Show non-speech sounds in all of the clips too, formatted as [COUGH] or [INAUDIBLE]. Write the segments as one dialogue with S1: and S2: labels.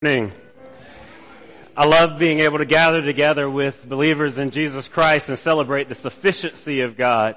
S1: morning. I love being able to gather together with believers in Jesus Christ and celebrate the sufficiency of God.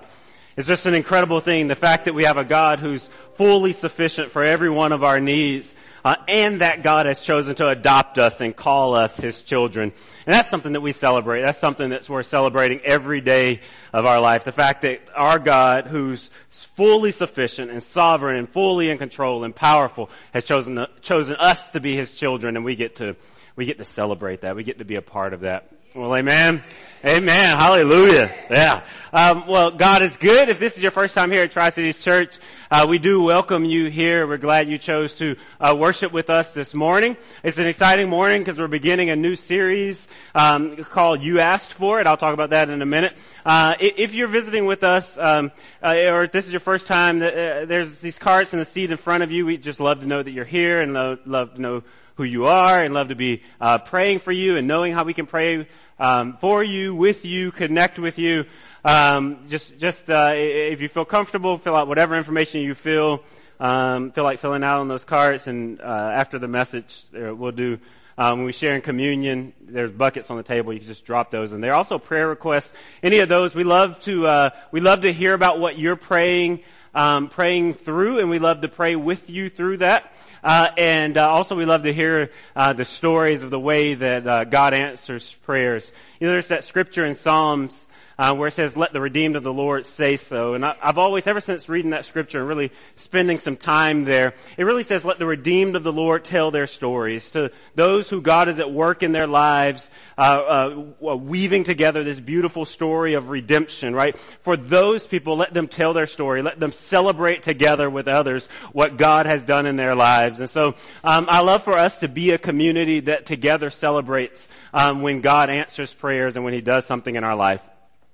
S1: It's just an incredible thing. The fact that we have a God who's fully sufficient for every one of our needs, uh, and that God has chosen to adopt us and call us His children. And that's something that we celebrate. That's something that's we're celebrating every day of our life. The fact that our God, who's fully sufficient and sovereign and fully in control and powerful, has chosen, chosen us to be His children and we get to, we get to celebrate that. We get to be a part of that. Well, amen. Amen. Hallelujah. Yeah. Um, well, God is good. If this is your first time here at Tri-Cities Church, uh, we do welcome you here. We're glad you chose to uh, worship with us this morning. It's an exciting morning because we're beginning a new series um, called "You Asked for It." I'll talk about that in a minute. Uh, if you're visiting with us, um, uh, or if this is your first time, uh, there's these cards in the seat in front of you. We just love to know that you're here and love to know who you are and love to be uh, praying for you and knowing how we can pray um, for you, with you, connect with you. Um, just, just uh, if you feel comfortable, fill out whatever information you feel um, feel like filling out on those cards. And uh, after the message, uh, we'll do. Um, when we share in communion, there's buckets on the table. You can just drop those in there. Also, prayer requests. Any of those, we love to uh, we love to hear about what you're praying um, praying through, and we love to pray with you through that. Uh, and uh, also, we love to hear uh, the stories of the way that uh, God answers prayers. You know, there's that scripture in Psalms uh, where it says, let the redeemed of the Lord say so. And I, have always, ever since reading that scripture and really spending some time there, it really says, let the redeemed of the Lord tell their stories. To those who God is at work in their lives, uh, uh, weaving together this beautiful story of redemption, right? For those people, let them tell their story. Let them celebrate together with others what God has done in their lives. And so, um, I love for us to be a community that together celebrates um, when God answers prayers and when He does something in our life.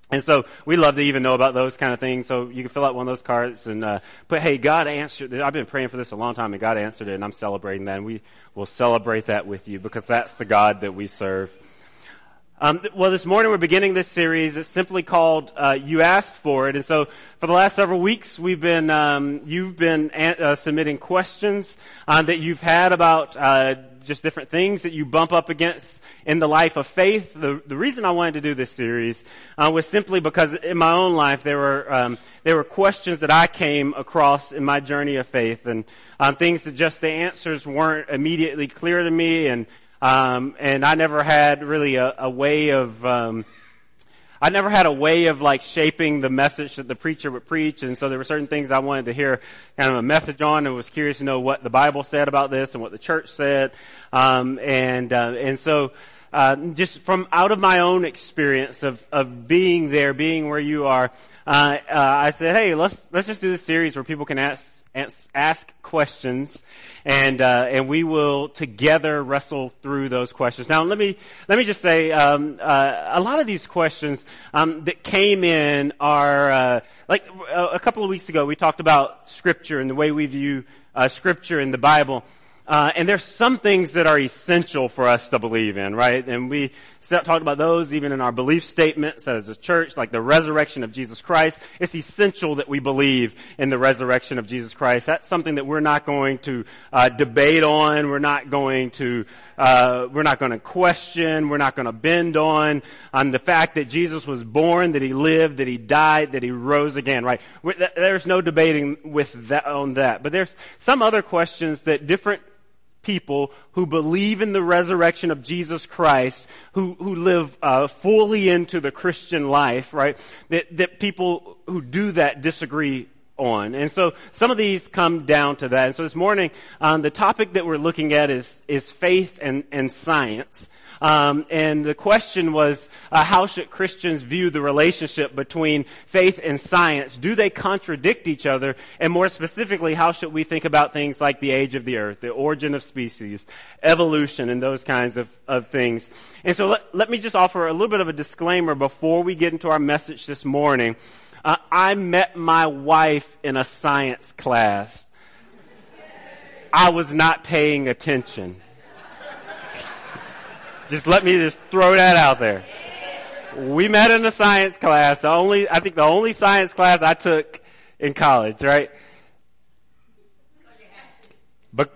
S1: And so we love to even know about those kind of things. So you can fill out one of those cards and uh, put, "Hey, God answered." I've been praying for this a long time, and God answered it, and I'm celebrating that. And we will celebrate that with you because that's the God that we serve. Um, well, this morning we're beginning this series. It's simply called uh, "You Asked for It," and so for the last several weeks we've been um, you've been uh, submitting questions uh, that you've had about uh, just different things that you bump up against in the life of faith. The, the reason I wanted to do this series uh, was simply because in my own life there were um, there were questions that I came across in my journey of faith, and um, things that just the answers weren't immediately clear to me, and um, and I never had really a, a way of um, I never had a way of like shaping the message that the preacher would preach, and so there were certain things I wanted to hear kind of a message on, and was curious to know what the Bible said about this and what the church said, um, and uh, and so. Uh, just from out of my own experience of, of being there, being where you are, uh, uh, I said, "Hey, let's let's just do this series where people can ask ask, questions, and uh, and we will together wrestle through those questions." Now, let me let me just say, um, uh, a lot of these questions um, that came in are uh, like a couple of weeks ago. We talked about Scripture and the way we view Scripture in the Bible. Uh, and there's some things that are essential for us to believe in, right? And we talked about those even in our belief statements as a church, like the resurrection of Jesus Christ. It's essential that we believe in the resurrection of Jesus Christ. That's something that we're not going to uh, debate on. We're not going to uh, we're not going to question. We're not going to bend on on the fact that Jesus was born, that he lived, that he died, that he rose again. Right? There's no debating with that on that. But there's some other questions that different people who believe in the resurrection of Jesus Christ, who, who live uh, fully into the Christian life, right? That, that people who do that disagree on. And so some of these come down to that. And so this morning, um, the topic that we're looking at is, is faith and, and science. Um, and the question was, uh, how should Christians view the relationship between faith and science? Do they contradict each other? And more specifically, how should we think about things like the age of the earth, the origin of species, evolution, and those kinds of, of things? And so let, let me just offer a little bit of a disclaimer before we get into our message this morning. Uh, I met my wife in a science class. I was not paying attention. Just let me just throw that out there. We met in a science class. The only, I think the only science class I took in college, right? But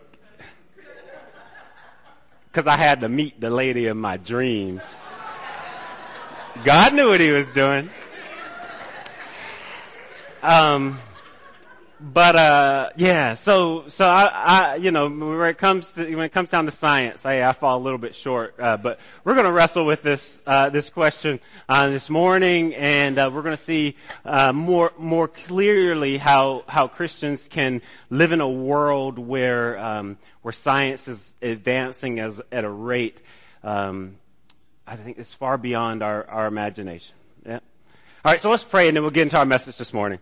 S1: because I had to meet the lady of my dreams. God knew what he was doing. Um, but uh, yeah, so so I, I, you know when it comes to when it comes down to science, I, I fall a little bit short. Uh, but we're going to wrestle with this uh, this question uh, this morning, and uh, we're going to see uh, more more clearly how how Christians can live in a world where um, where science is advancing as at a rate um, I think it's far beyond our our imagination. Yeah. All right, so let's pray, and then we'll get into our message this morning.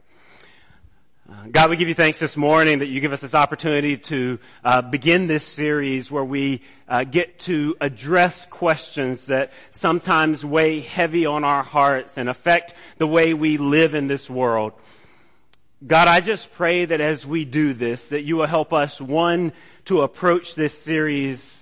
S1: Uh, God, we give you thanks this morning that you give us this opportunity to uh, begin this series where we uh, get to address questions that sometimes weigh heavy on our hearts and affect the way we live in this world. God, I just pray that as we do this, that you will help us, one, to approach this series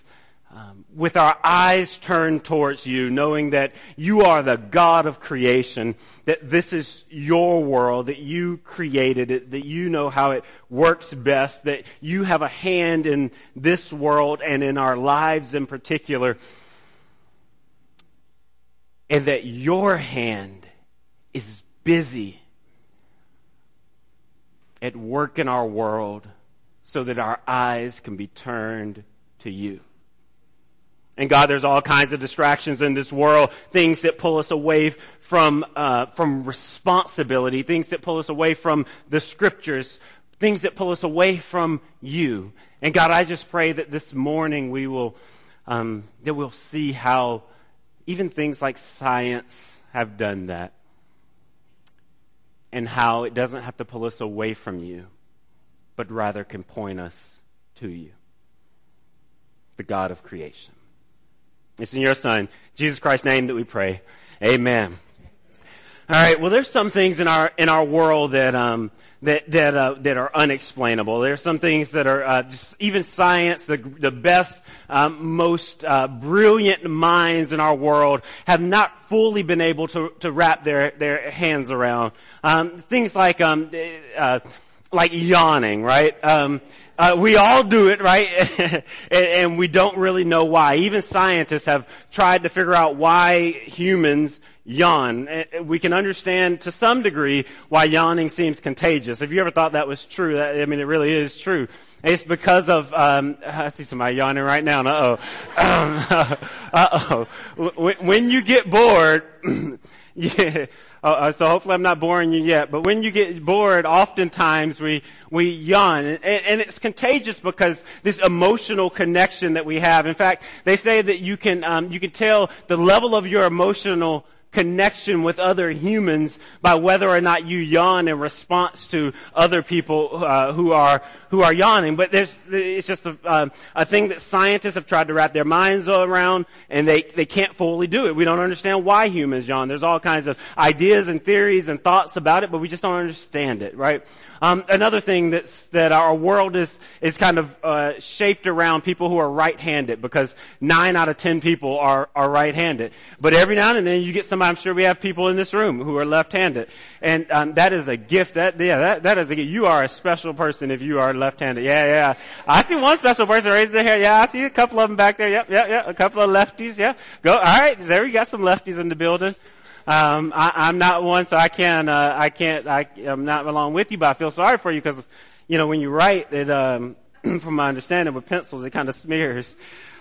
S1: um, with our eyes turned towards you, knowing that you are the God of creation, that this is your world, that you created it, that you know how it works best, that you have a hand in this world and in our lives in particular, and that your hand is busy at work in our world so that our eyes can be turned to you. And God, there's all kinds of distractions in this world, things that pull us away from, uh, from responsibility, things that pull us away from the scriptures, things that pull us away from you. And God, I just pray that this morning we will, um, that we'll see how even things like science have done that. And how it doesn't have to pull us away from you, but rather can point us to you, the God of creation. It's in your Son, Jesus Christ's name that we pray. Amen. All right. Well, there's some things in our in our world that um, that that uh, that are unexplainable. There's some things that are uh, just even science, the the best, um, most uh, brilliant minds in our world have not fully been able to to wrap their their hands around. Um, things like um, uh, like yawning, right? Um, uh, we all do it, right? [LAUGHS] and, and, we don't really know why. Even scientists have tried to figure out why humans yawn. We can understand to some degree why yawning seems contagious. Have you ever thought that was true? That, I mean, it really is true. It's because of, um, [LAUGHS] I see somebody yawning right now. Uh-oh. [LAUGHS] uh-oh. When you get bored, [CLEARS THROAT] yeah, uh, uh, so hopefully I'm not boring you yet. But when you get bored, oftentimes we we yawn, and, and, it's contagious because this emotional connection that we have. In fact, they say that you can um, you can tell the level of your emotional connection with other humans by whether or not you yawn in response to other people uh, who are who are yawning. But there's it's just a, uh, a thing that scientists have tried to wrap their minds around, and they they can't fully do it. We don't understand why humans yawn. There's all kinds of ideas and theories and thoughts about it, but we just don't understand it, right? Um, another thing that's that our world is is kind of uh, shaped around people who are right-handed because nine out of ten people are are right-handed. But every now and then you get somebody. I'm sure we have people in this room who are left-handed, and um, that is a gift. That yeah, that that is a gift. You are a special person if you are left-handed. Yeah, yeah. I see one special person raising their hand. Yeah, I see a couple of them back there. Yep, yep, yep. A couple of lefties. Yeah, go. All right, there we got some lefties in the building. Um, I, am not one, so I can't, uh, I can't, I, am not along with you, but I feel sorry for you because, you know, when you write it, um, [CLEARS THROAT] from my understanding with pencils, it kind of smears.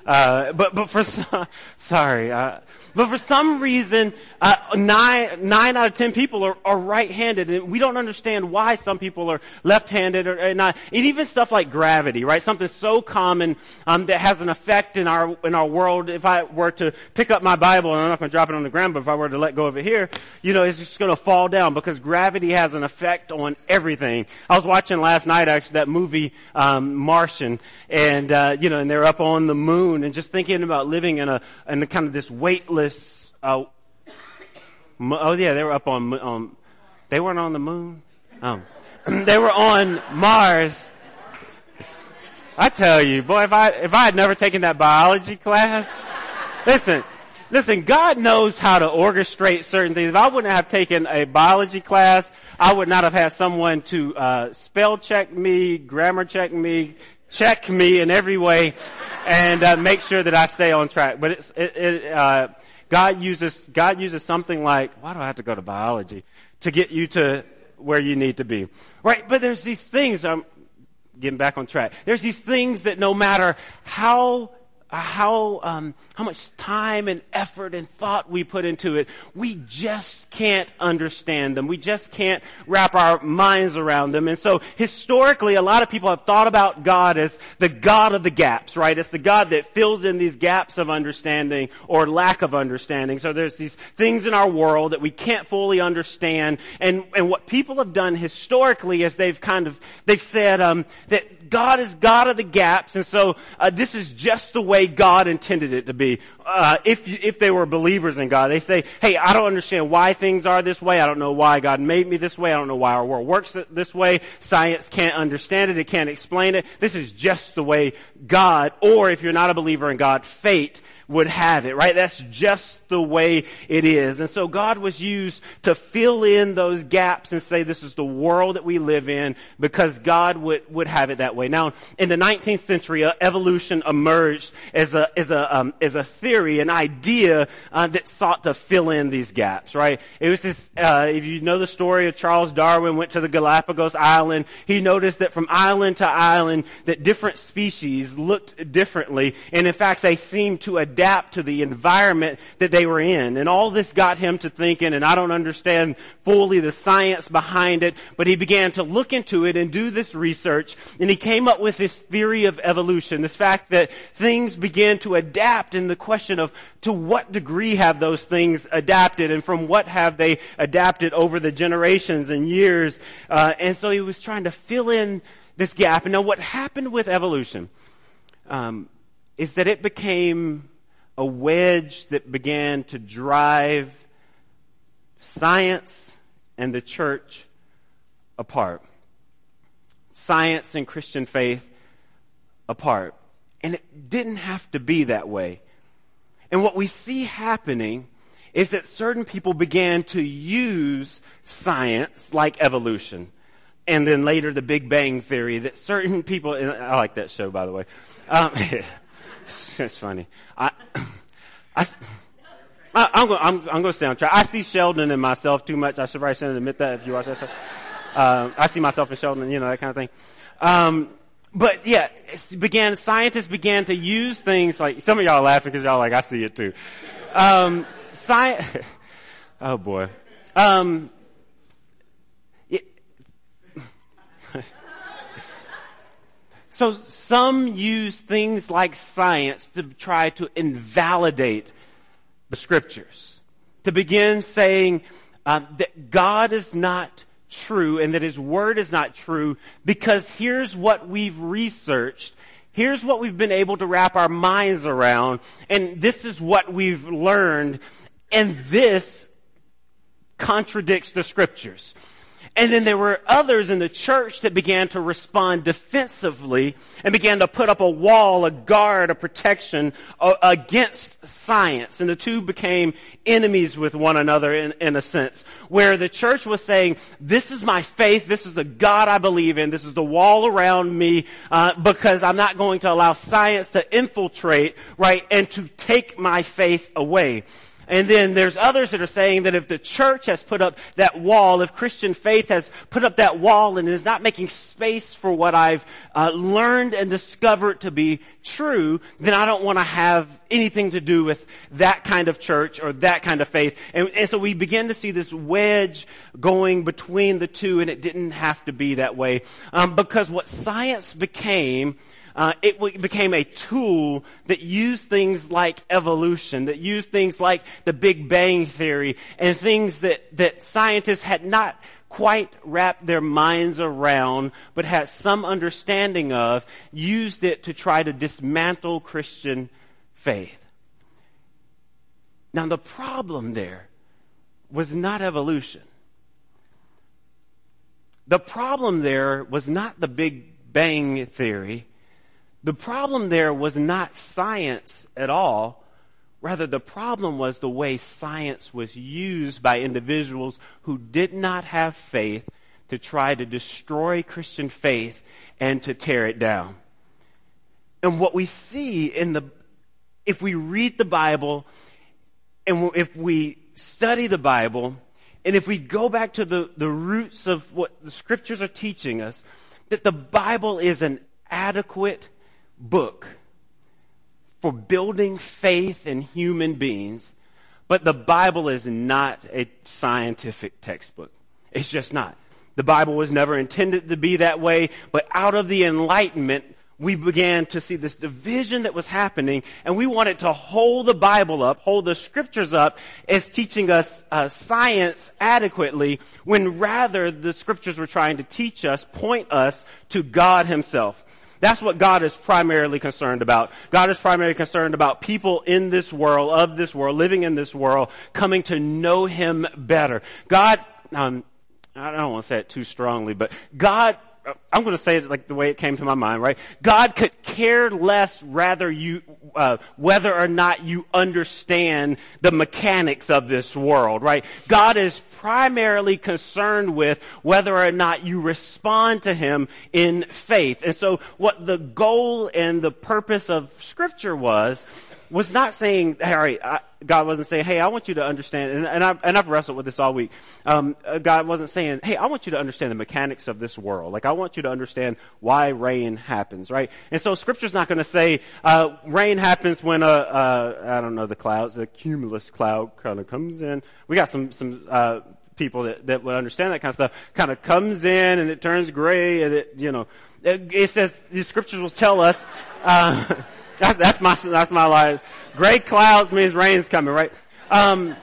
S1: Uh, but, but for, [LAUGHS] some sorry, uh, but for some reason, uh, nine, nine out of ten people are, are right-handed, and we don't understand why some people are left-handed or, or not. And even stuff like gravity, right? Something so common um, that has an effect in our in our world. If I were to pick up my Bible, and I'm not going to drop it on the ground, but if I were to let go of it here, you know, it's just going to fall down because gravity has an effect on everything. I was watching last night actually that movie um, Martian, and uh, you know, and they're up on the moon, and just thinking about living in a in a kind of this weightless uh, oh yeah, they were up on, um, they weren't on the moon. Um, [CLEARS THROAT] they were on Mars. I tell you, boy, if I, if I had never taken that biology class, listen, listen, God knows how to orchestrate certain things. If I wouldn't have taken a biology class, I would not have had someone to, uh, spell check me, grammar check me, check me in every way and uh, make sure that I stay on track. But it's, it, it, uh, God uses, God uses something like, why do I have to go to biology? To get you to where you need to be. Right? But there's these things, I'm getting back on track. There's these things that no matter how how um, how much time and effort and thought we put into it, we just can't understand them. We just can't wrap our minds around them. And so historically, a lot of people have thought about God as the God of the gaps, right? It's the God that fills in these gaps of understanding or lack of understanding. So there's these things in our world that we can't fully understand. And and what people have done historically is they've kind of they've said um, that God is God of the gaps, and so uh, this is just the way God intended it to be. Uh, if if they were believers in God, they say, "Hey, I don't understand why things are this way. I don't know why God made me this way. I don't know why our world works this way. Science can't understand it. It can't explain it. This is just the way God." Or if you're not a believer in God, fate would have it, right? That's just the way it is. And so God was used to fill in those gaps and say this is the world that we live in because God would, would have it that way. Now, in the 19th century, uh, evolution emerged as a, as a, um, as a theory, an idea uh, that sought to fill in these gaps, right? It was this, uh, if you know the story of Charles Darwin went to the Galapagos Island, he noticed that from island to island that different species looked differently. And in fact, they seemed to adapt adapt to the environment that they were in. And all this got him to thinking, and I don't understand fully the science behind it, but he began to look into it and do this research, and he came up with this theory of evolution, this fact that things began to adapt, and the question of to what degree have those things adapted, and from what have they adapted over the generations and years. Uh, and so he was trying to fill in this gap. And now what happened with evolution um, is that it became a wedge that began to drive science and the church apart. Science and Christian faith apart. And it didn't have to be that way. And what we see happening is that certain people began to use science like evolution. And then later the Big Bang Theory that certain people, I like that show by the way. Um, [LAUGHS] [LAUGHS] it's funny. I, I, I, am going, I'm, I'm going to stay on track. I see Sheldon and myself too much. I should probably shouldn't admit that if you watch that show. Uh, I see myself in Sheldon, you know, that kind of thing. Um, but yeah, began, scientists began to use things like, some of y'all laughing because y'all like, I see it too. Um, science, [LAUGHS] oh boy. Um, So some use things like science to try to invalidate the scriptures. To begin saying uh, that God is not true and that His Word is not true because here's what we've researched. Here's what we've been able to wrap our minds around and this is what we've learned and this contradicts the scriptures. And then there were others in the church that began to respond defensively and began to put up a wall, a guard, a protection uh, against science. And the two became enemies with one another in, in a sense, where the church was saying, this is my faith, this is the God I believe in, this is the wall around me, uh, because I'm not going to allow science to infiltrate, right, and to take my faith away. And then there's others that are saying that if the church has put up that wall, if Christian faith has put up that wall and is not making space for what I've uh, learned and discovered to be true, then I don't want to have anything to do with that kind of church or that kind of faith. And, and so we begin to see this wedge going between the two, and it didn't have to be that way um, because what science became uh, it became a tool that used things like evolution, that used things like the Big Bang Theory, and things that, that scientists had not quite wrapped their minds around, but had some understanding of, used it to try to dismantle Christian faith. Now, the problem there was not evolution. The problem there was not the Big Bang Theory. The problem there was not science at all. Rather, the problem was the way science was used by individuals who did not have faith to try to destroy Christian faith and to tear it down. And what we see in the, if we read the Bible and if we study the Bible, and if we go back to the, the roots of what the scriptures are teaching us, that the Bible is an adequate book for building faith in human beings, but the Bible is not a scientific textbook. It's just not. The Bible was never intended to be that way, but out of the Enlightenment, we began to see this division that was happening, and we wanted to hold the Bible up, hold the scriptures up as teaching us uh, science adequately, when rather the scriptures were trying to teach us, point us to God Himself. That's what God is primarily concerned about. God is primarily concerned about people in this world, of this world, living in this world, coming to know Him better. God, um, I don't want to say it too strongly, but God I'm going to say it like the way it came to my mind, right? God could care less rather you, uh, whether or not you understand the mechanics of this world, right? God is primarily concerned with whether or not you respond to Him in faith. And so what the goal and the purpose of Scripture was, was not saying, all right, I, God wasn't saying, hey, I want you to understand, and, and, I've, and I've wrestled with this all week. Um, uh, God wasn't saying, hey, I want you to understand the mechanics of this world. Like, I want you to understand why rain happens, right? And so Scripture's not going to say, uh, rain happens when a, uh, I don't know, the clouds, a cumulus cloud kind of comes in. We got some, some, uh, people that, that would understand that kind of stuff, kind of comes in and it turns gray and it, you know, it, it says, the scriptures will tell us, uh, [LAUGHS] that's, that's my, that's my line. Gray clouds means rain's coming, right? Um,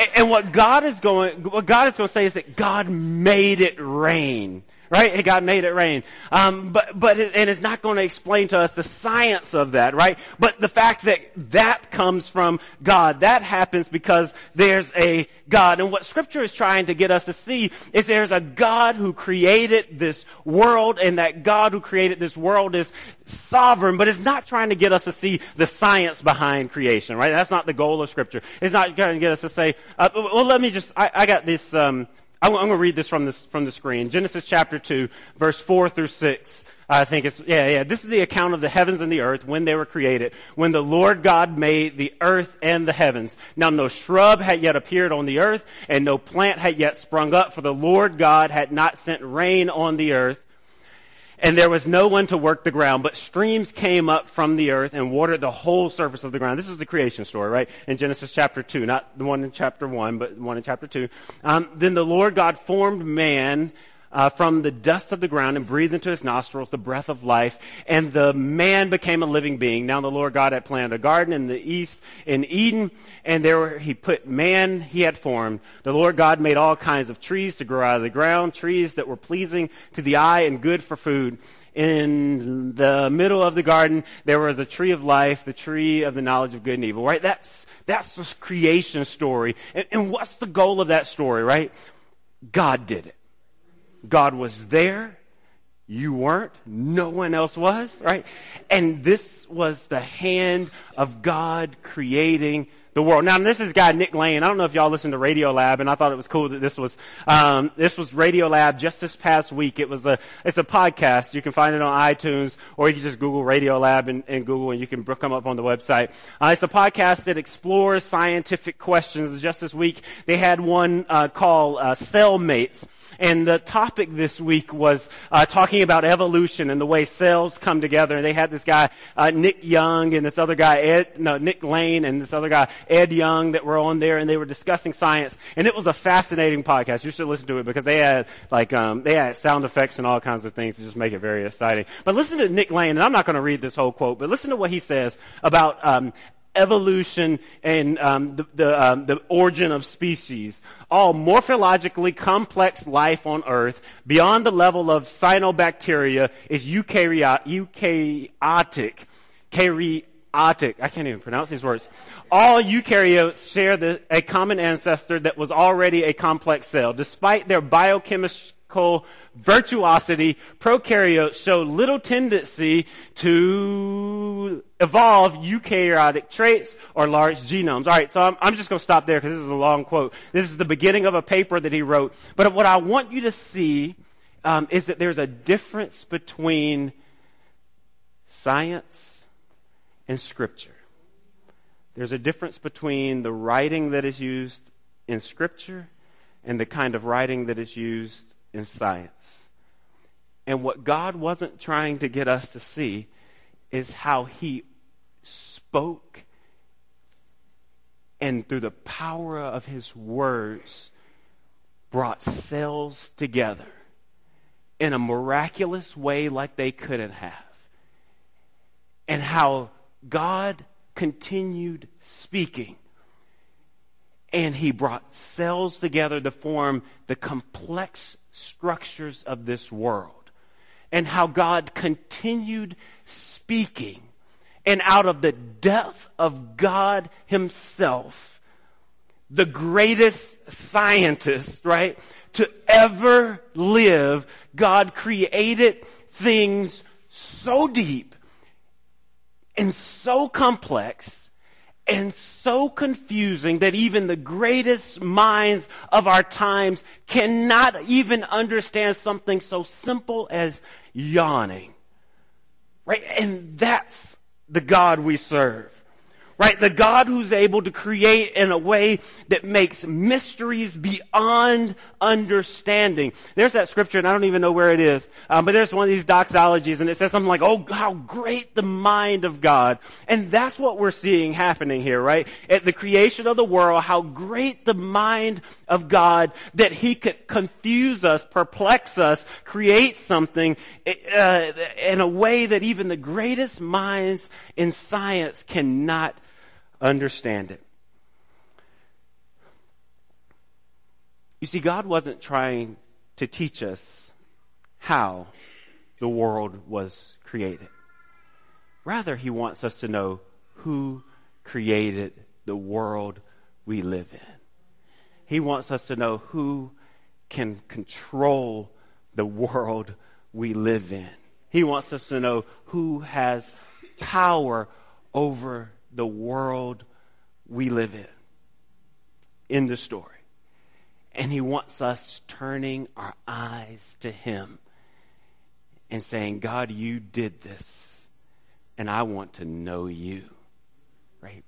S1: and, and what God is going, what God is going to say is that God made it rain right? God made it rain. Um, but, but, it, and it's not going to explain to us the science of that, right? But the fact that that comes from God, that happens because there's a God. And what scripture is trying to get us to see is there's a God who created this world and that God who created this world is sovereign, but it's not trying to get us to see the science behind creation, right? That's not the goal of scripture. It's not going to get us to say, uh, well, let me just, I, I got this, um, I'm, going to read this from, this from the screen. Genesis chapter 2, verse 4 through 6. I think it's, yeah, yeah. This is the account of the heavens and the earth when they were created, when the Lord God made the earth and the heavens. Now no shrub had yet appeared on the earth, and no plant had yet sprung up, for the Lord God had not sent rain on the earth, and there was no one to work the ground, but streams came up from the earth and watered the whole surface of the ground. This is the creation story, right? In Genesis chapter 2, not the one in chapter 1, but the one in chapter 2. Um, then the Lord God formed man uh, from the dust of the ground and breathed into his nostrils the breath of life, and the man became a living being. Now the Lord God had planted a garden in the east in Eden, and there he put man he had formed. The Lord God made all kinds of trees to grow out of the ground, trees that were pleasing to the eye and good for food in the middle of the garden, there was a tree of life, the tree of the knowledge of good and evil, right? That's, that's the creation story. And, and what's the goal of that story, right? God did it. God was there. You weren't. No one else was, right? And this was the hand of God creating the world. Now, this is guy Nick Lane. I don't know if y'all listen to Radio Lab, and I thought it was cool that this was um, this was Radio Lab just this past week. It was a it's a podcast. You can find it on iTunes, or you can just Google Radio Lab and, and Google, and you can come up on the website. Uh, it's a podcast that explores scientific questions. Just this week, they had one uh, called uh, Cellmates. And the topic this week was uh, talking about evolution and the way cells come together. And they had this guy uh, Nick Young and this other guy Ed, no Nick Lane and this other guy Ed Yong that were on there, and they were discussing science. And it was a fascinating podcast. You should listen to it because they had like um, they had sound effects and all kinds of things to just make it very exciting. But listen to Nick Lane, and I'm not going to read this whole quote, but listen to what he says about um, evolution and um, the, the, um, the, origin of species, all morphologically complex life on Earth, beyond the level of cyanobacteria, is eukaryotic. Eukaryotic. I can't even pronounce these words. All eukaryotes share the, a common ancestor that was already a complex cell. Despite their biochemistry virtuosity, prokaryotes show little tendency to evolve eukaryotic traits or large genomes. All right, so I'm, I'm just going to stop there because this is a long quote. This is the beginning of a paper that he wrote. But what I want you to see um, is that there's a difference between science and Scripture. There's a difference between the writing that is used in Scripture and the kind of writing that is used in science. And what God wasn't trying to get us to see is how He spoke and through the power of His words brought cells together in a miraculous way like they couldn't have. And how God continued speaking. And he brought cells together to form the complex structures of this world. And how God continued speaking. And out of the depth of God himself, the greatest scientist, right, to ever live, God created things so deep and so complex and so confusing that even the greatest minds of our times cannot even understand something so simple as yawning. Right? And that's the God we serve. Right? The God who's able to create in a way that makes mysteries beyond understanding. There's that scripture, and I don't even know where it is, um, but there's one of these doxologies, and it says something like, oh, how great the mind of God. And that's what we're seeing happening here, right? At the creation of the world, how great the mind of God that He could confuse us, perplex us, create something uh, in a way that even the greatest minds in science cannot understand it. You see, God wasn't trying to teach us how the world was created. Rather, He wants us to know who created the world we live in. He wants us to know who can control the world we live in. He wants us to know who has power over the world we live in. In the story. And he wants us turning our eyes to him and saying, God, you did this, and I want to know you. Right?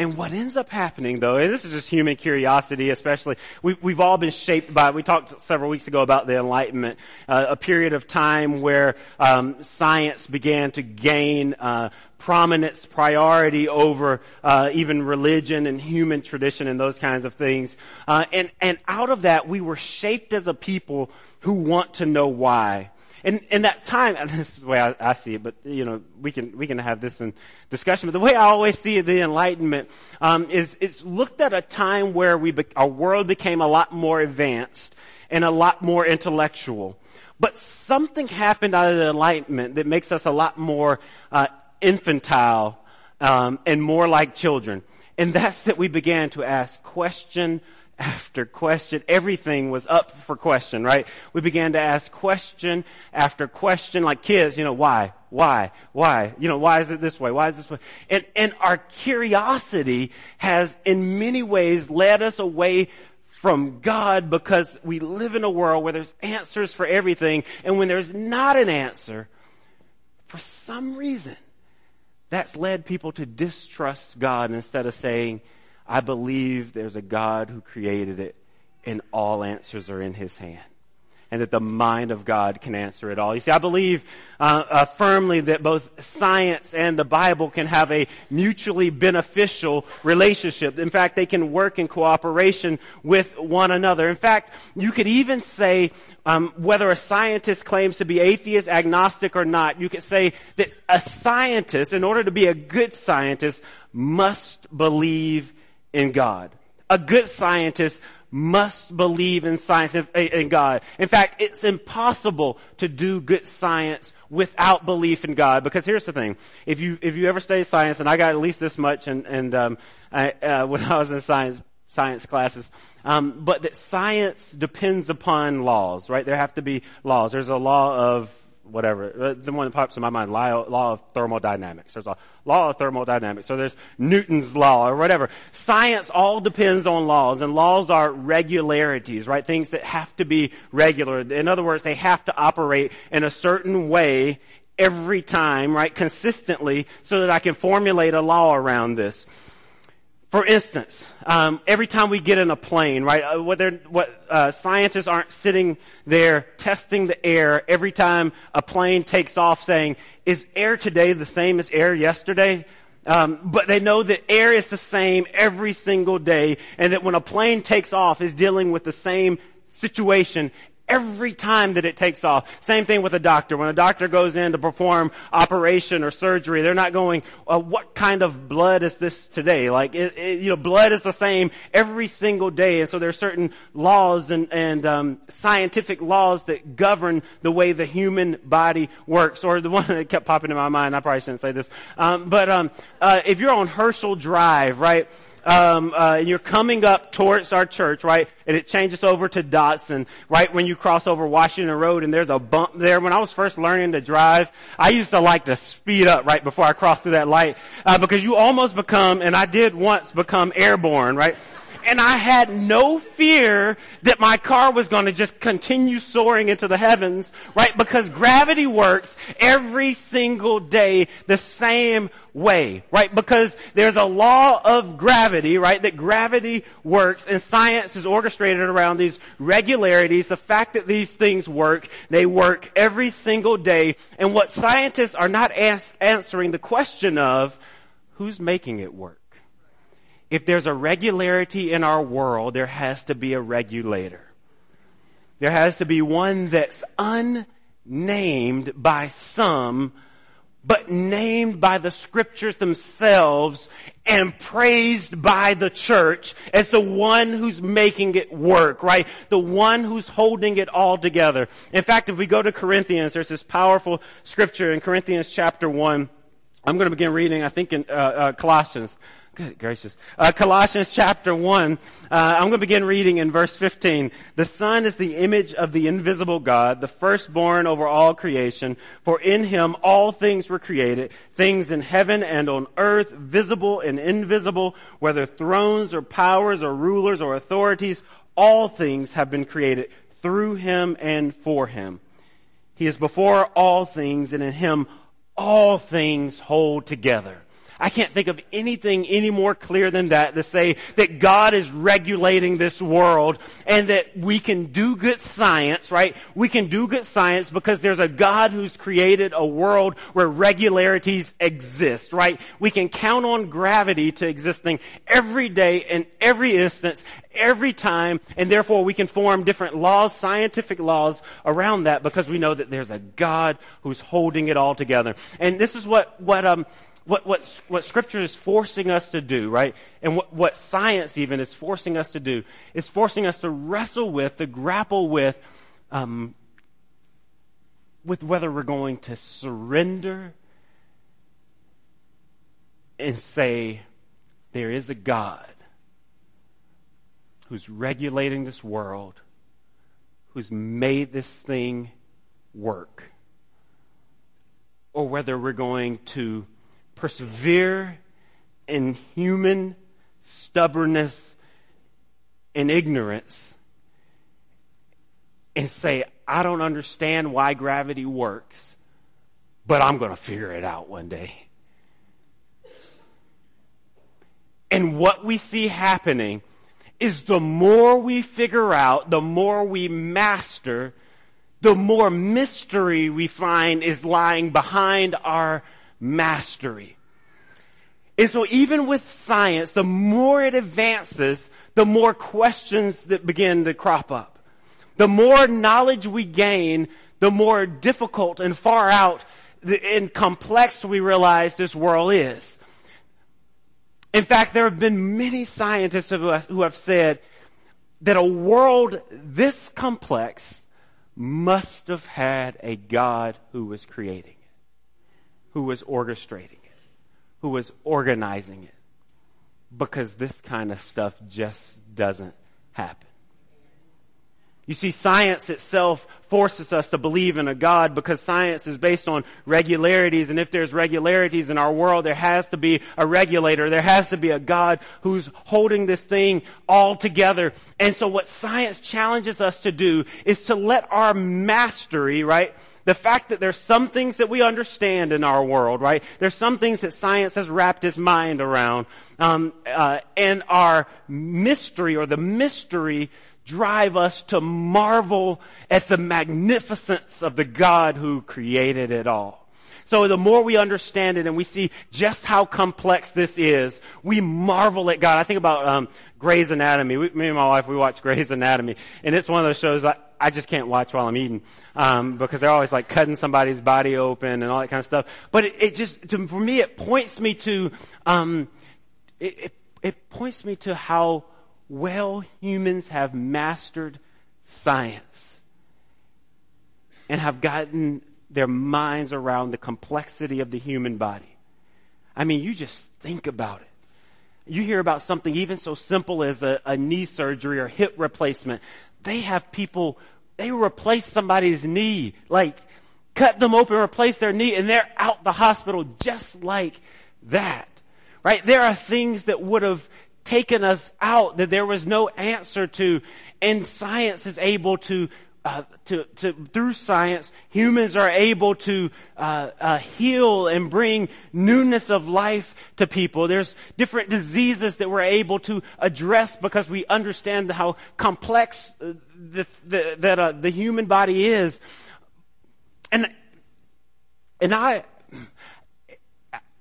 S1: And what ends up happening, though, and this is just human curiosity, especially, we, we've all been shaped by, we talked several weeks ago about the Enlightenment, uh, a period of time where um, science began to gain uh, prominence, priority over uh, even religion and human tradition and those kinds of things. Uh, and, and out of that, we were shaped as a people who want to know why. And in that time, [LAUGHS] and this is the way I, I, see it, but you know, we can we can have this in discussion. But the way I always see the Enlightenment um, is it's looked at a time where we be, our world became a lot more advanced and a lot more intellectual. But something happened out of the Enlightenment that makes us a lot more uh, infantile um, and more like children, and that's that we began to ask question after question. Everything was up for question, right? We began to ask question after question, like kids, you know, why? Why? Why? You know, why is it this way? Why is this way? And, and our curiosity has in many ways led us away from God because we live in a world where there's answers for everything. And when there's not an answer, for some reason, that's led people to distrust God instead of saying, I believe there's a God who created it and all answers are in his hand. And that the mind of God can answer it all. You see, I believe uh, uh, firmly that both science and the Bible can have a mutually beneficial relationship. In fact, they can work in cooperation with one another. In fact, you could even say um, whether a scientist claims to be atheist, agnostic, or not, you could say that a scientist, in order to be a good scientist, must believe in God. A good scientist must believe in science in God. In fact, it's impossible to do good science without belief in God. Because here's the thing: if you if you ever study science, and I got at least this much, and and um, I, uh, when [LAUGHS] I was in science science classes, um, but that science depends upon laws, right? There have to be laws. There's a law of whatever. Uh, the one that pops in my mind, law, law of thermodynamics. There's a law of thermodynamics. So there's Newton's law or whatever. Science all depends on laws, and laws are regularities, right? Things that have to be regular. In other words, they have to operate in a certain way every time, right, consistently, so that I can formulate a law around this. For instance, um, every time we get in a plane, right? Uh, what, what uh, scientists aren't sitting there testing the air every time a plane takes off, saying, "Is air today the same as air yesterday?" Um, but they know that air is the same every single day, and that when a plane takes off, is dealing with the same situation every time that it takes off. Same thing with a doctor. When a doctor goes in to perform operation or surgery, they're not going, well, what kind of blood is this today? Like, it, it, you know, blood is the same every single day. And so there are certain laws and, and um, scientific laws that govern the way the human body works. Or the [LAUGHS] one that kept popping in my mind, I probably shouldn't say this. Um, but um, uh, if you're on Herschel Drive, right? Um, uh, and you're coming up towards our church, right? And it changes over to Dotson, right when you cross over Washington Road, and there's a bump there. When I was first learning to drive, I used to like to speed up right before I crossed through that light, uh, because you almost become, and I did once become airborne, right? and I had no fear that my car was going to just continue soaring into the heavens, right? Because gravity works every single day the same way, right? Because there's a law of gravity, right? That gravity works and science is orchestrated around these regularities. The fact that these things work, they work every single day. And what scientists are not answering the question of, who's making it work? if there's a regularity in our world, there has to be a regulator. There has to be one that's unnamed by some, but named by the scriptures themselves and praised by the church as the one who's making it work, right? The one who's holding it all together. In fact, if we go to Corinthians, there's this powerful scripture in Corinthians chapter 1. I'm going to begin reading, I think, in uh, uh, Colossians. Good gracious. Uh, Colossians chapter 1. Uh, I'm going to begin reading in verse 15. The Son is the image of the invisible God, the firstborn over all creation. For in him all things were created, things in heaven and on earth, visible and invisible, whether thrones or powers or rulers or authorities, all things have been created through him and for him. He is before all things, and in him all things hold together. I can't think of anything any more clear than that to say that God is regulating this world and that we can do good science, right? We can do good science because there's a God who's created a world where regularities exist, right? We can count on gravity to existing every day in every instance, every time, and therefore we can form different laws, scientific laws around that because we know that there's a God who's holding it all together. And this is what, what, um, what, what, what Scripture is forcing us to do, right? And what, what science even is forcing us to do is forcing us to wrestle with, to grapple with, um, with whether we're going to surrender and say, there is a God who's regulating this world, who's made this thing work, or whether we're going to persevere in human stubbornness and ignorance and say, I don't understand why gravity works, but I'm going to figure it out one day. And what we see happening is the more we figure out, the more we master, the more mystery we find is lying behind our mastery. And so even with science, the more it advances, the more questions that begin to crop up. The more knowledge we gain, the more difficult and far out and complex we realize this world is. In fact, there have been many scientists who have said that a world this complex must have had a God who was creating who was orchestrating it, who was organizing it. Because this kind of stuff just doesn't happen. You see, science itself forces us to believe in a God because science is based on regularities. And if there's regularities in our world, there has to be a regulator. There has to be a God who's holding this thing all together. And so what science challenges us to do is to let our mastery, right, The fact that there's some things that we understand in our world, right? There's some things that science has wrapped its mind around, um, uh, and our mystery or the mystery drive us to marvel at the magnificence of the God who created it all. So the more we understand it and we see just how complex this is, we marvel at God. I think about um, Grey's Anatomy. We, me and my wife, we watch Grey's Anatomy, and it's one of those shows I, I just can't watch while I'm eating um, because they're always like cutting somebody's body open and all that kind of stuff. But it, it just, to, for me, it points me to, um, it, it, it points me to how well humans have mastered science and have gotten their minds around the complexity of the human body. I mean, you just think about it. You hear about something even so simple as a, a knee surgery or hip replacement. They have people, they replace somebody's knee, like cut them open, replace their knee, and they're out the hospital just like that. Right? There are things that would have taken us out that there was no answer to, and science is able to uh, to, to, through science, humans are able to uh, uh, heal and bring newness of life to people. There's different diseases that we're able to address because we understand how complex uh, the, the, that uh, the human body is. And and I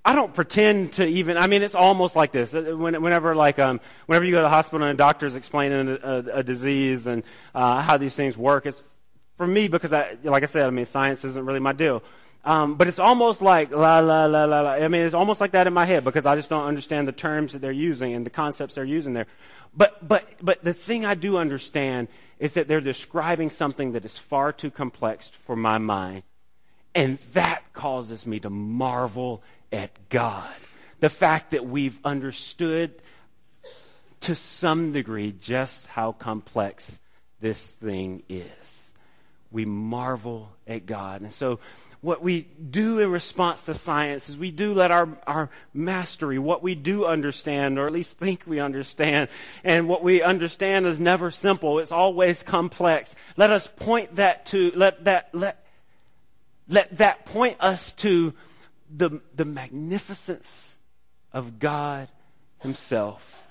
S1: I don't pretend to even. I mean, it's almost like this. Uh, whenever, like, um, whenever you go to the hospital and a doctor's explaining a, a, a disease and uh, how these things work, it's for me because I, like I said, I mean, science isn't really my deal. Um, but it's almost like la la la la la. I mean, it's almost like that in my head because I just don't understand the terms that they're using and the concepts they're using there. But but but the thing I do understand is that they're describing something that is far too complex for my mind, and that causes me to marvel at God. The fact that we've understood to some degree just how complex this thing is. We marvel at God. And so, what we do in response to science is we do let our, our mastery, what we do understand, or at least think we understand, and what we understand is never simple. It's always complex. Let us point that to, let that, let, let that point us to the, the magnificence of God Himself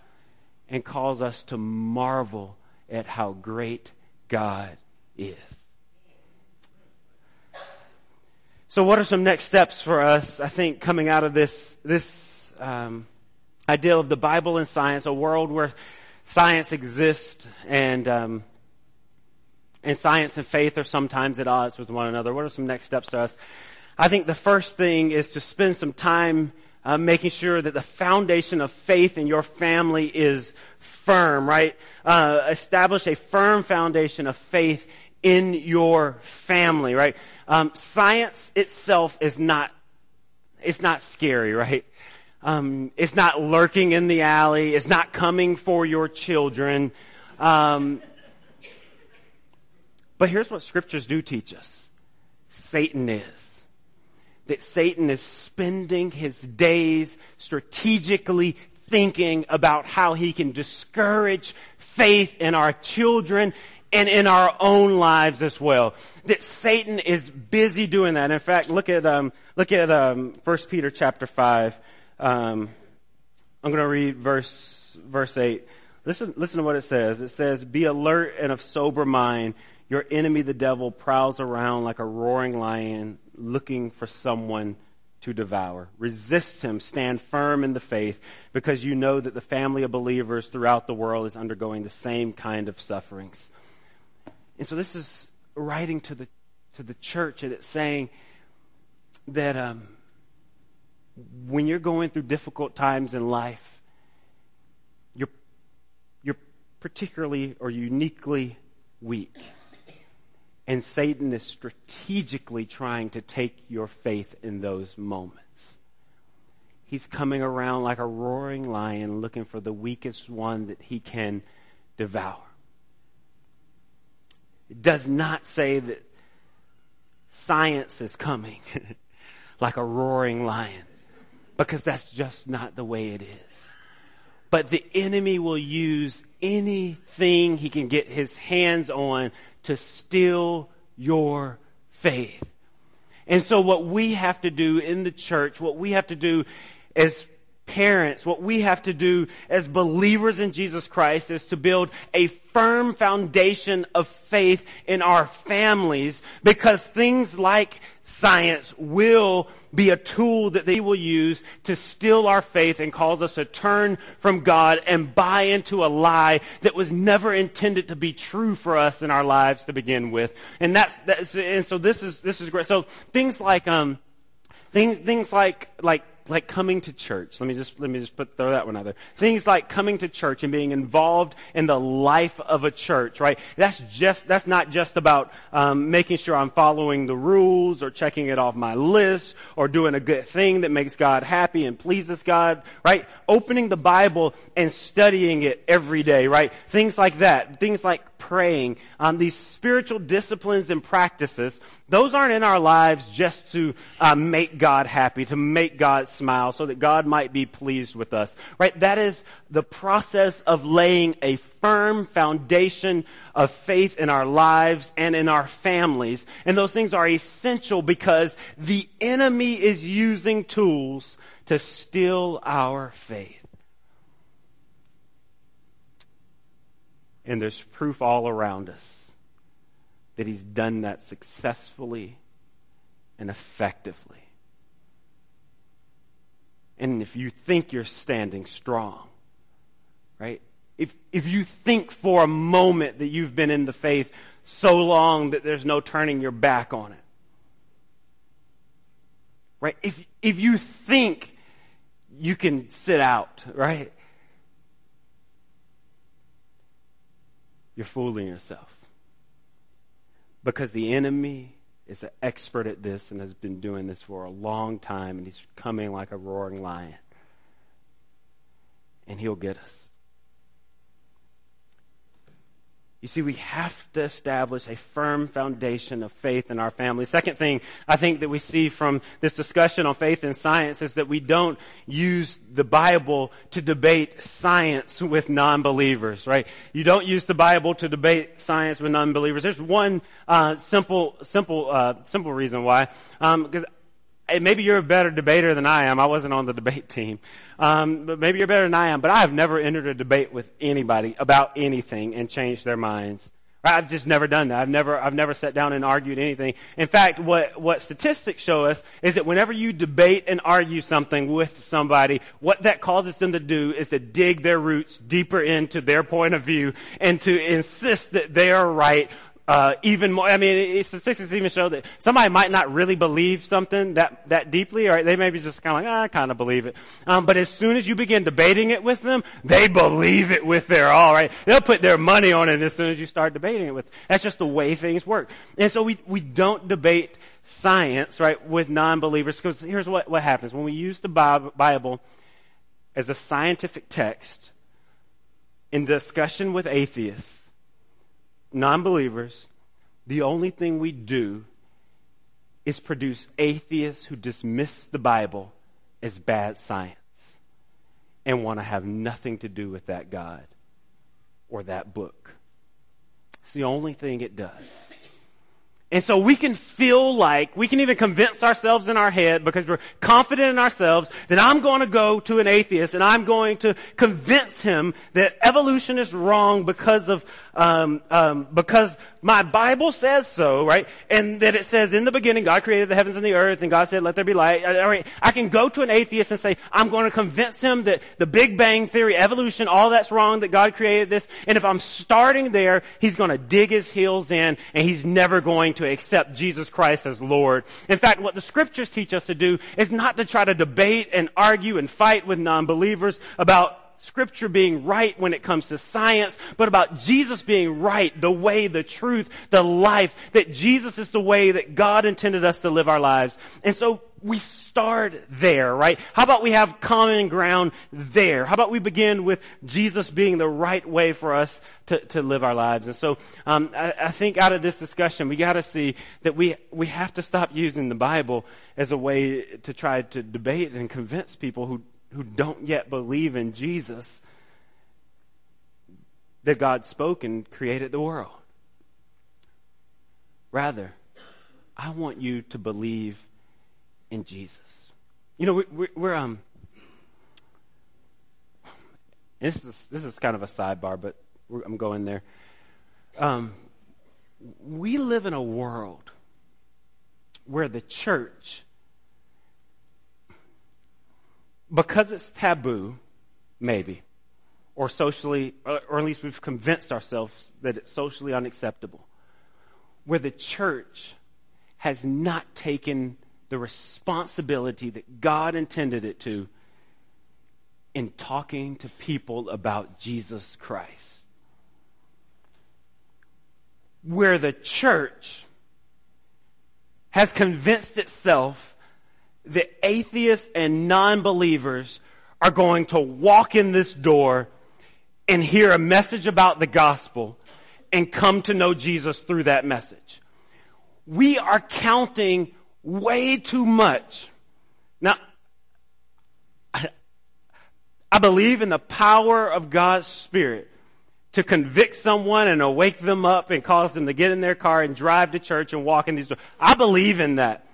S1: and calls us to marvel at how great God is. So, what are some next steps for us? I think coming out of this this um, idea of the Bible and science, a world where science exists and um, and science and faith are sometimes at odds with one another. What are some next steps to us? I think the first thing is to spend some time uh, making sure that the foundation of faith in your family is firm, right? Uh, establish a firm foundation of faith in your family, right? Um, science itself is not, it's not scary, right? Um, it's not lurking in the alley. It's not coming for your children. Um, but here's what scriptures do teach us. Satan is that Satan is spending his days strategically thinking about how he can discourage faith in our children and in our own lives as well. That Satan is busy doing that. In fact, look at um, look at um, 1 Peter chapter five. Um, I'm going to read verse verse eight. Listen, listen to what it says. It says, "Be alert and of sober mind. Your enemy, the devil, prowls around like a roaring lion, looking for someone to devour. Resist him. Stand firm in the faith because you know that the family of believers throughout the world is undergoing the same kind of sufferings. And so this is writing to the, to the church and it's saying that um, when you're going through difficult times in life, you're, you're particularly or uniquely weak. And Satan is strategically trying to take your faith in those moments. He's coming around like a roaring lion looking for the weakest one that he can devour. It does not say that science is coming [LAUGHS] like a roaring lion because that's just not the way it is. But the enemy will use anything he can get his hands on to steal your faith. And so what we have to do in the church, what we have to do as parents, what we have to do as believers in Jesus Christ is to build a firm foundation of faith in our families because things like science will be a tool that they will use to steal our faith and cause us to turn from God and buy into a lie that was never intended to be true for us in our lives to begin with. And that's, that's and so this is, this is great. So things like, um, things, things like, like like coming to church. Let me just let me just put throw that one out there. Things like coming to church and being involved in the life of a church, right? That's just that's not just about um, making sure I'm following the rules or checking it off my list or doing a good thing that makes God happy and pleases God, right? Opening the Bible and studying it every day, right? Things like that. Things like praying. Um, these spiritual disciplines and practices. Those aren't in our lives just to uh, make God happy, to make God smile so that God might be pleased with us. Right? That is the process of laying a firm foundation of faith in our lives and in our families. And those things are essential because the enemy is using tools to steal our faith. And there's proof all around us that he's done that successfully and effectively. And if you think you're standing strong, right? If, if you think for a moment that you've been in the faith so long that there's no turning your back on it, right? If, if you think you can sit out, right? You're fooling yourself. Because the enemy is an expert at this and has been doing this for a long time, and he's coming like a roaring lion. And he'll get us. You see, we have to establish a firm foundation of faith in our family. Second thing I think that we see from this discussion on faith and science is that we don't use the Bible to debate science with non-believers, right? You don't use the Bible to debate science with non-believers. There's one uh, simple, simple, uh, simple reason why. Because um, maybe you're a better debater than I am. I wasn't on the debate team. Um, but maybe you're better than I am. But I have never entered a debate with anybody about anything and changed their minds. I've just never done that. I've never, I've never sat down and argued anything. In fact, what, what statistics show us is that whenever you debate and argue something with somebody, what that causes them to do is to dig their roots deeper into their point of view and to insist that they are right uh, even more. I mean, statistics even show that somebody might not really believe something that that deeply, or they may be just kind of like, ah, I kind of believe it. Um, but as soon as you begin debating it with them, they believe it with their all. Right? They'll put their money on it as soon as you start debating it with. That's just the way things work. And so we we don't debate science right with non-believers because here's what what happens when we use the Bible as a scientific text in discussion with atheists non believers, the only thing we do is produce atheists who dismiss the Bible as bad science and want to have nothing to do with that God or that book. It's the only thing it does. And so we can feel like, we can even convince ourselves in our head because we're confident in ourselves that I'm going to go to an atheist and I'm going to convince him that evolution is wrong because of um, um, because my Bible says so, right? And that it says in the beginning God created the heavens and the earth, and God said, "Let there be light." All right, I can go to an atheist and say, "I'm going to convince him that the Big Bang theory, evolution, all that's wrong. That God created this." And if I'm starting there, he's going to dig his heels in, and he's never going to accept Jesus Christ as Lord. In fact, what the Scriptures teach us to do is not to try to debate and argue and fight with non-believers about scripture being right when it comes to science, but about Jesus being right, the way, the truth, the life, that Jesus is the way that God intended us to live our lives. And so we start there, right? How about we have common ground there? How about we begin with Jesus being the right way for us to, to live our lives? And so, um, I, I think out of this discussion, we got to see that we we have to stop using the Bible as a way to try to debate and convince people who who don't yet believe in Jesus that God spoke and created the world. Rather, I want you to believe in Jesus. You know, we, are we're, um, this is this is kind of a sidebar, but I'm going there. Um, we live in a world where the church, because it's taboo, maybe, or socially, or at least we've convinced ourselves that it's socially unacceptable, where the church has not taken the responsibility that God intended it to in talking to people about Jesus Christ. Where the church has convinced itself that atheists and non believers are going to walk in this door and hear a message about the gospel and come to know Jesus through that message. We are counting way too much. Now, I believe in the power of God's Spirit to convict someone and awake them up and cause them to get in their car and drive to church and walk in these doors. I believe in that.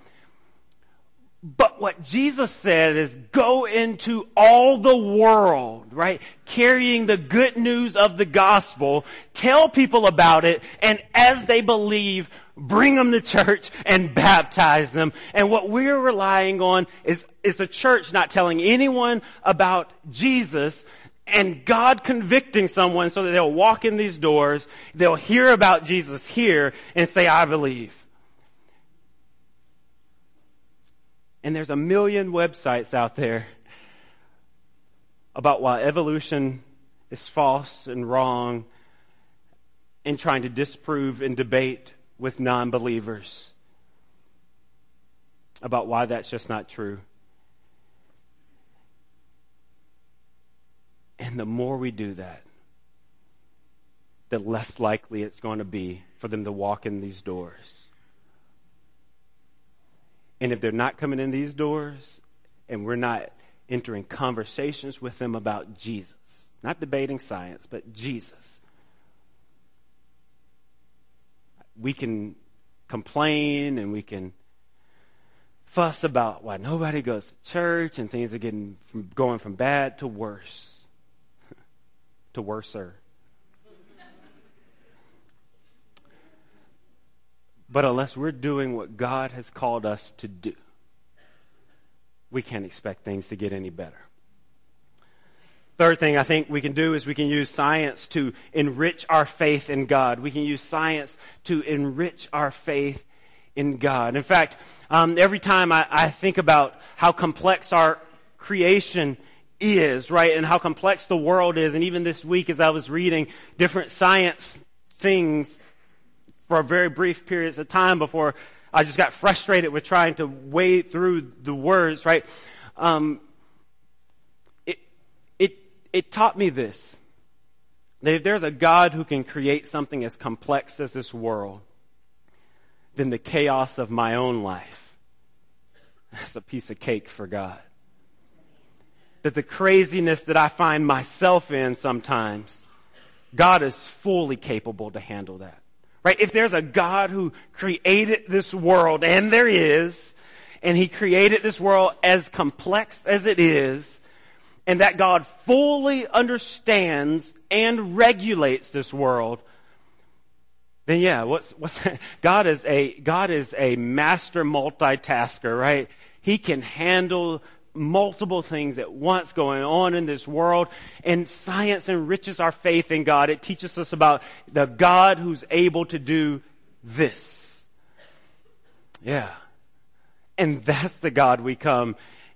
S1: But what Jesus said is go into all the world, right? Carrying the good news of the gospel, tell people about it, and as they believe, bring them to church and [LAUGHS] baptize them. And what we're relying on is, is the church not telling anyone about Jesus and God convicting someone so that they'll walk in these doors, they'll hear about Jesus here and say, I believe. And there's a million websites out there about why evolution is false and wrong and trying to disprove and debate with non believers about why that's just not true. And the more we do that, the less likely it's going to be for them to walk in these doors. And if they're not coming in these doors and we're not entering conversations with them about Jesus, not debating science, but Jesus, we can complain and we can fuss about why nobody goes to church and things are getting from, going from bad to worse [LAUGHS] to worser but unless we're doing what god has called us to do we can't expect things to get any better Third thing I think we can do is we can use science to enrich our faith in God. We can use science to enrich our faith in God. In fact, um, every time I, I think about how complex our creation is, right, and how complex the world is, and even this week as I was reading different science things for a very brief periods of time before I just got frustrated with trying to wade through the words, right? Um, it, it, it taught me this that if there's a God who can create something as complex as this world, then the chaos of my own life, that's a piece of cake for God. That the craziness that I find myself in sometimes, God is fully capable to handle that. Right? If there's a God who created this world, and there is, and He created this world as complex as it is, and that God fully understands and regulates this world, then yeah, what's, what's, [LAUGHS] God is a, God is a master multitasker, right? He can handle multiple things at once going on in this world. And science enriches our faith in God. It teaches us about the God who's able to do this. Yeah. And that's the God we come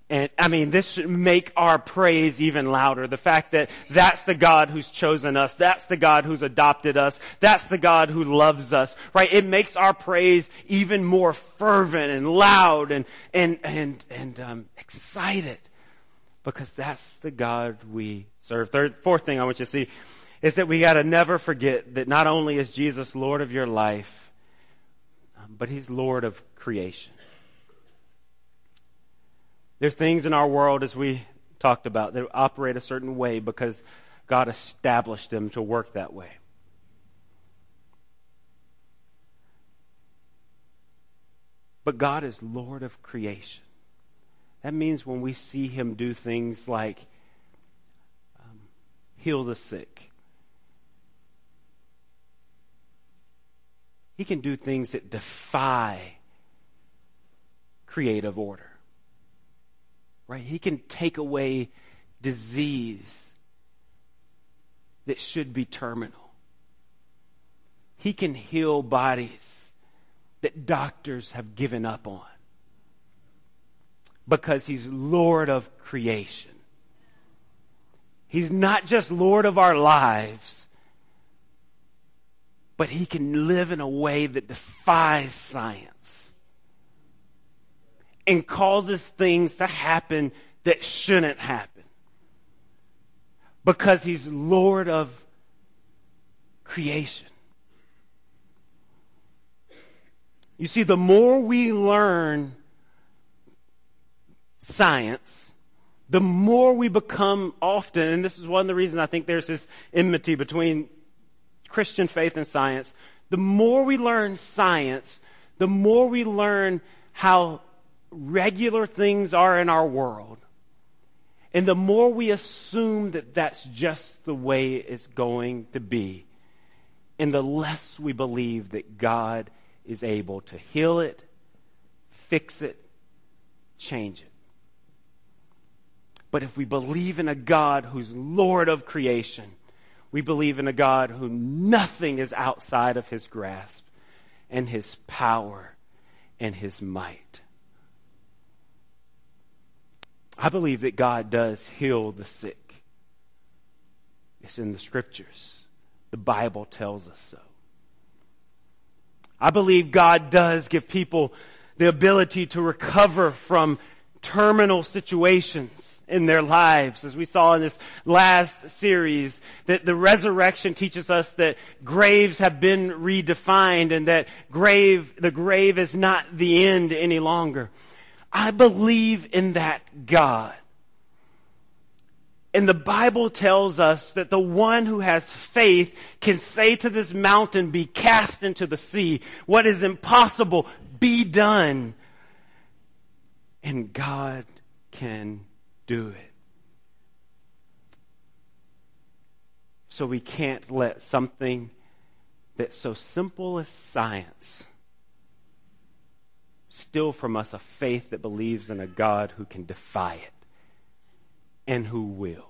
S1: and I mean, this should make our praise even louder. The fact that that's the God who's chosen us. That's the God who's adopted us. That's the God who loves us, right? It makes our praise even more fervent and loud and, and, and, and, um, excited because that's the God we serve. Third, fourth thing I want you to see is that we gotta never forget that not only is Jesus Lord of your life, um, but He's Lord of creation. There are things in our world, as we talked about, that operate a certain way because God established them to work that way. But God is Lord of creation. That means when we see Him do things like um, heal the sick, He can do things that defy creative order. Right? He can take away disease that should be terminal. He can heal bodies that doctors have given up on because he's Lord of creation. He's not just Lord of our lives, but he can live in a way that defies science and causes things to happen that shouldn't happen because he's Lord of creation. You see, the more we learn science, the more we become often, and this is one of the reasons I think there's this enmity between Christian faith and science, the more we learn science, the more we learn how regular things are in our world, and the more we assume that that's just the way it's going to be, and the less we believe that God is able to heal it, fix it, change it. But if we believe in a God who's Lord of creation, we believe in a God who nothing is outside of his grasp and his power and his might. I believe that God does heal the sick. It's in the scriptures. The Bible tells us so. I believe God does give people the ability to recover from terminal situations in their lives. As we saw in this last series, that the resurrection teaches us that graves have been redefined and that grave, the grave is not the end any longer. I believe in that God. And the Bible tells us that the one who has faith can say to this mountain, be cast into the sea. What is impossible, be done. And God can do it. So we can't let something that's so simple as science steal from us a faith that believes in a God who can defy it and who will.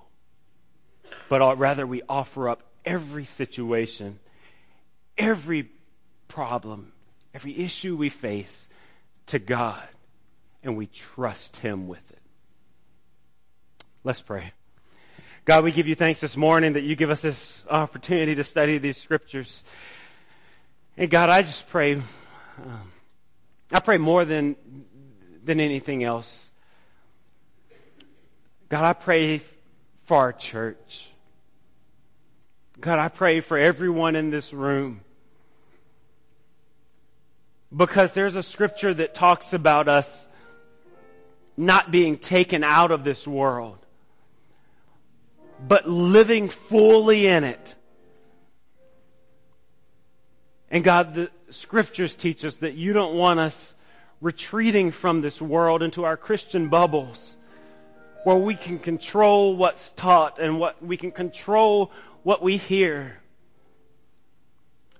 S1: But rather, we offer up every situation, every problem, every issue we face to God, and we trust Him with it. Let's pray. God, we give you thanks this morning that you give us this opportunity to study these scriptures. And God, I just pray, um, I pray more than, than anything else God, I pray for our church. God, I pray for everyone in this room. Because there's a scripture that talks about us not being taken out of this world, but living fully in it. And God, the scriptures teach us that you don't want us retreating from this world into our Christian bubbles where we can control what's taught and what we can control what we hear.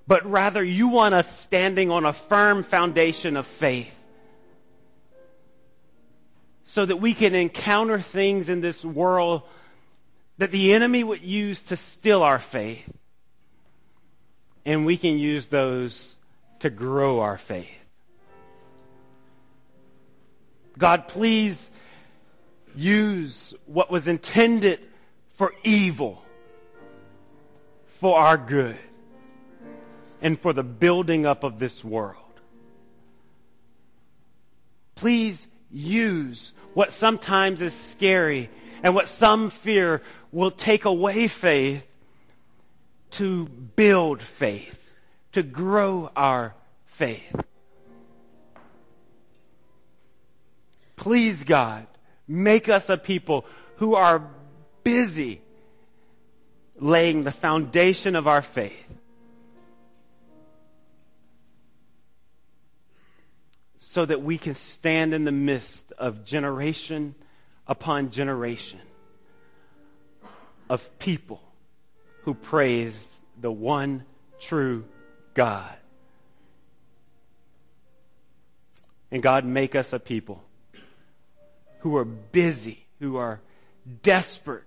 S1: But rather, you want us standing on a firm foundation of faith so that we can encounter things in this world that the enemy would use to steal our faith. And we can use those to grow our faith. God, please use what was intended for evil for our good and for the building up of this world. Please use what sometimes is scary and what some fear will take away faith to build faith, to grow our faith. Please, God, Make us a people who are busy laying the foundation of our faith. so that we can stand in the midst of generation upon generation of people who praise the one true God. And God, make us a people who are busy, who are desperate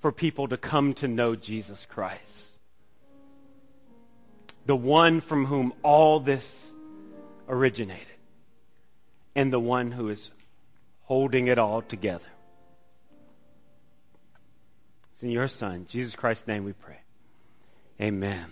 S1: for people to come to know Jesus Christ. The one from whom all this originated, and the one who is holding it all together. It's in your Son, Jesus Christ's name, we pray. Amen.